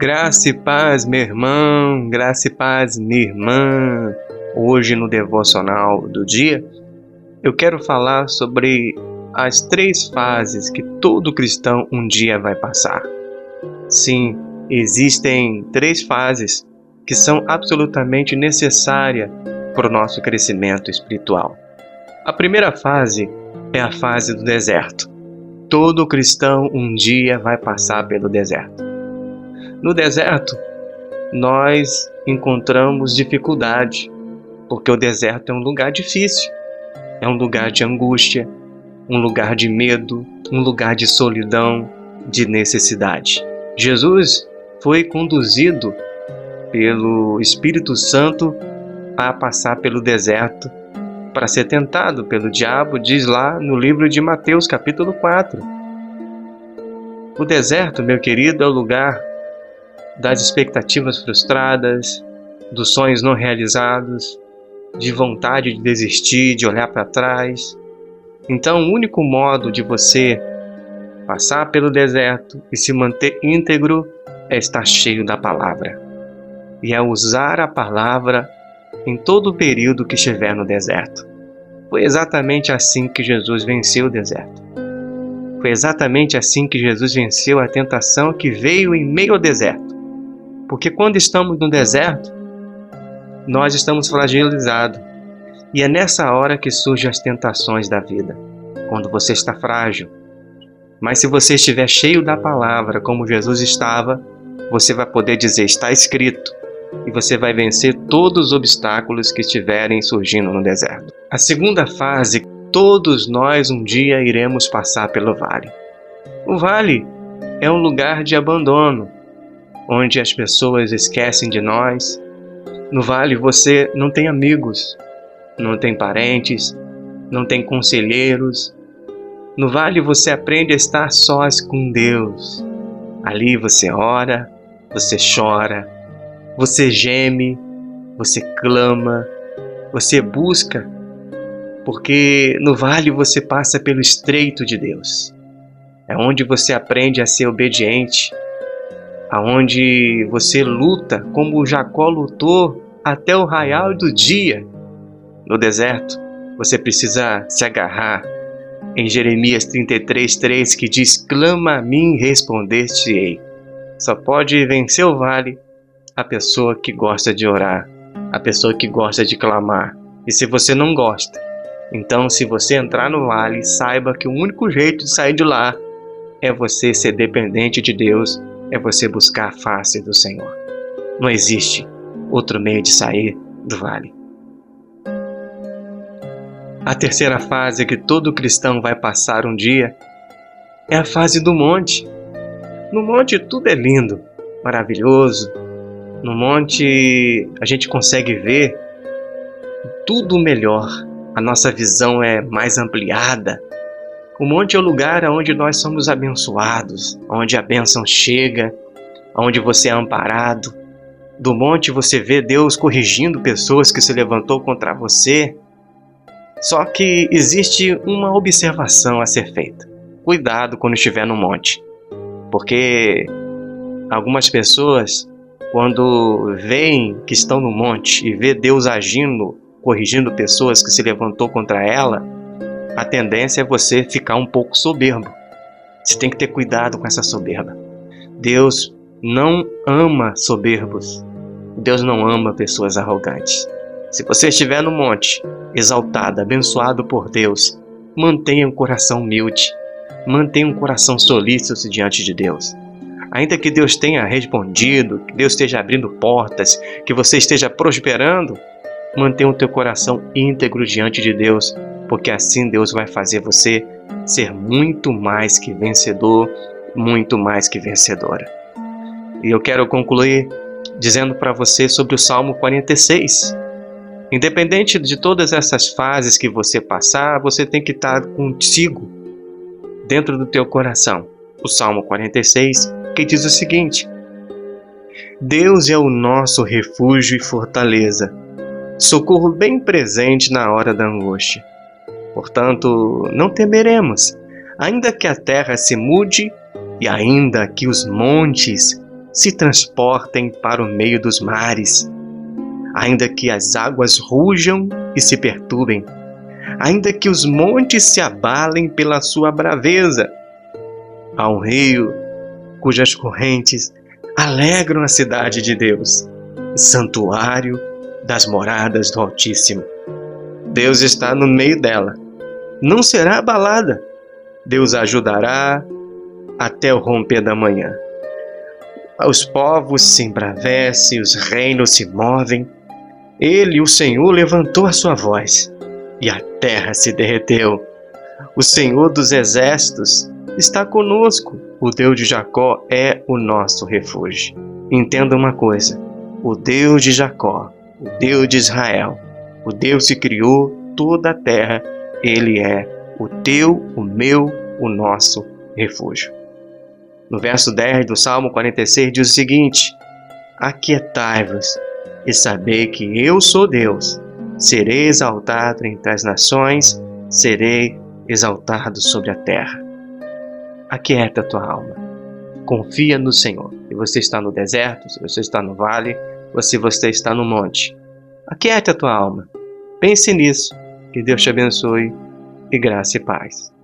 Graça e paz, meu irmão, graça e paz, minha irmã. Hoje no devocional do dia, eu quero falar sobre as três fases que todo cristão um dia vai passar. Sim, existem três fases que são absolutamente necessárias para o nosso crescimento espiritual. A primeira fase é a fase do deserto. Todo cristão um dia vai passar pelo deserto. No deserto, nós encontramos dificuldade, porque o deserto é um lugar difícil, é um lugar de angústia, um lugar de medo, um lugar de solidão, de necessidade. Jesus foi conduzido pelo Espírito Santo a passar pelo deserto para ser tentado pelo diabo, diz lá no livro de Mateus, capítulo 4. O deserto, meu querido, é o lugar das expectativas frustradas, dos sonhos não realizados, de vontade de desistir, de olhar para trás. Então, o único modo de você passar pelo deserto e se manter íntegro é estar cheio da palavra. E é usar a palavra em todo o período que estiver no deserto. Foi exatamente assim que Jesus venceu o deserto. Foi exatamente assim que Jesus venceu a tentação que veio em meio ao deserto. Porque quando estamos no deserto, nós estamos fragilizados. E é nessa hora que surgem as tentações da vida, quando você está frágil. Mas se você estiver cheio da palavra, como Jesus estava, você vai poder dizer: está escrito, e você vai vencer todos os obstáculos que estiverem surgindo no deserto. A segunda fase, todos nós um dia iremos passar pelo vale. O vale é um lugar de abandono, onde as pessoas esquecem de nós. No vale você não tem amigos, não tem parentes, não tem conselheiros. No vale você aprende a estar sós com Deus. Ali você ora, você chora, você geme, você clama, você busca, porque no vale você passa pelo estreito de Deus. É onde você aprende a ser obediente, aonde você luta como Jacó lutou até o raiar do dia. No deserto, você precisa se agarrar em Jeremias 33:3 que diz: "Clama a mim, responder-te-ei". Só pode vencer o vale a pessoa que gosta de orar, a pessoa que gosta de clamar. E se você não gosta, então se você entrar no vale, saiba que o único jeito de sair de lá é você ser dependente de Deus, é você buscar a face do Senhor. Não existe outro meio de sair do vale. A terceira fase que todo cristão vai passar um dia é a fase do monte. No monte tudo é lindo, maravilhoso, no monte a gente consegue ver tudo melhor, a nossa visão é mais ampliada. O monte é o lugar onde nós somos abençoados, onde a bênção chega, onde você é amparado. Do monte você vê Deus corrigindo pessoas que se levantou contra você. Só que existe uma observação a ser feita. Cuidado quando estiver no monte, porque algumas pessoas quando veem que estão no monte e vê Deus agindo, corrigindo pessoas que se levantou contra ela, a tendência é você ficar um pouco soberbo. Você tem que ter cuidado com essa soberba. Deus não ama soberbos. Deus não ama pessoas arrogantes. Se você estiver no monte, exaltado, abençoado por Deus, mantenha um coração humilde. Mantenha um coração solícito diante de Deus. Ainda que Deus tenha respondido, que Deus esteja abrindo portas, que você esteja prosperando, mantenha o teu coração íntegro diante de Deus, porque assim Deus vai fazer você ser muito mais que vencedor, muito mais que vencedora. E eu quero concluir dizendo para você sobre o Salmo 46. Independente de todas essas fases que você passar, você tem que estar contigo dentro do teu coração. O Salmo 46 que diz o seguinte: Deus é o nosso refúgio e fortaleza, socorro bem presente na hora da angústia. Portanto, não temeremos, ainda que a terra se mude e ainda que os montes se transportem para o meio dos mares, ainda que as águas rujam e se perturbem, ainda que os montes se abalem pela sua braveza. Há um rio cujas correntes alegram a cidade de Deus, santuário das moradas do Altíssimo. Deus está no meio dela. Não será abalada. Deus ajudará até o romper da manhã. Os povos se embravecem, os reinos se movem. Ele, o Senhor, levantou a sua voz e a terra se derreteu. O Senhor dos exércitos está conosco. O Deus de Jacó é o nosso refúgio. Entenda uma coisa: o Deus de Jacó, o Deus de Israel, o Deus que criou toda a terra, ele é o teu, o meu, o nosso refúgio. No verso 10 do Salmo 46 diz o seguinte: Aquietai-vos e sabei que eu sou Deus. Serei exaltado entre as nações, serei exaltado sobre a terra. Aquieta tua alma. Confia no Senhor. Se você está no deserto, se você está no vale, ou se você está no monte. Aquieta tua alma. Pense nisso. Que Deus te abençoe e graça e paz.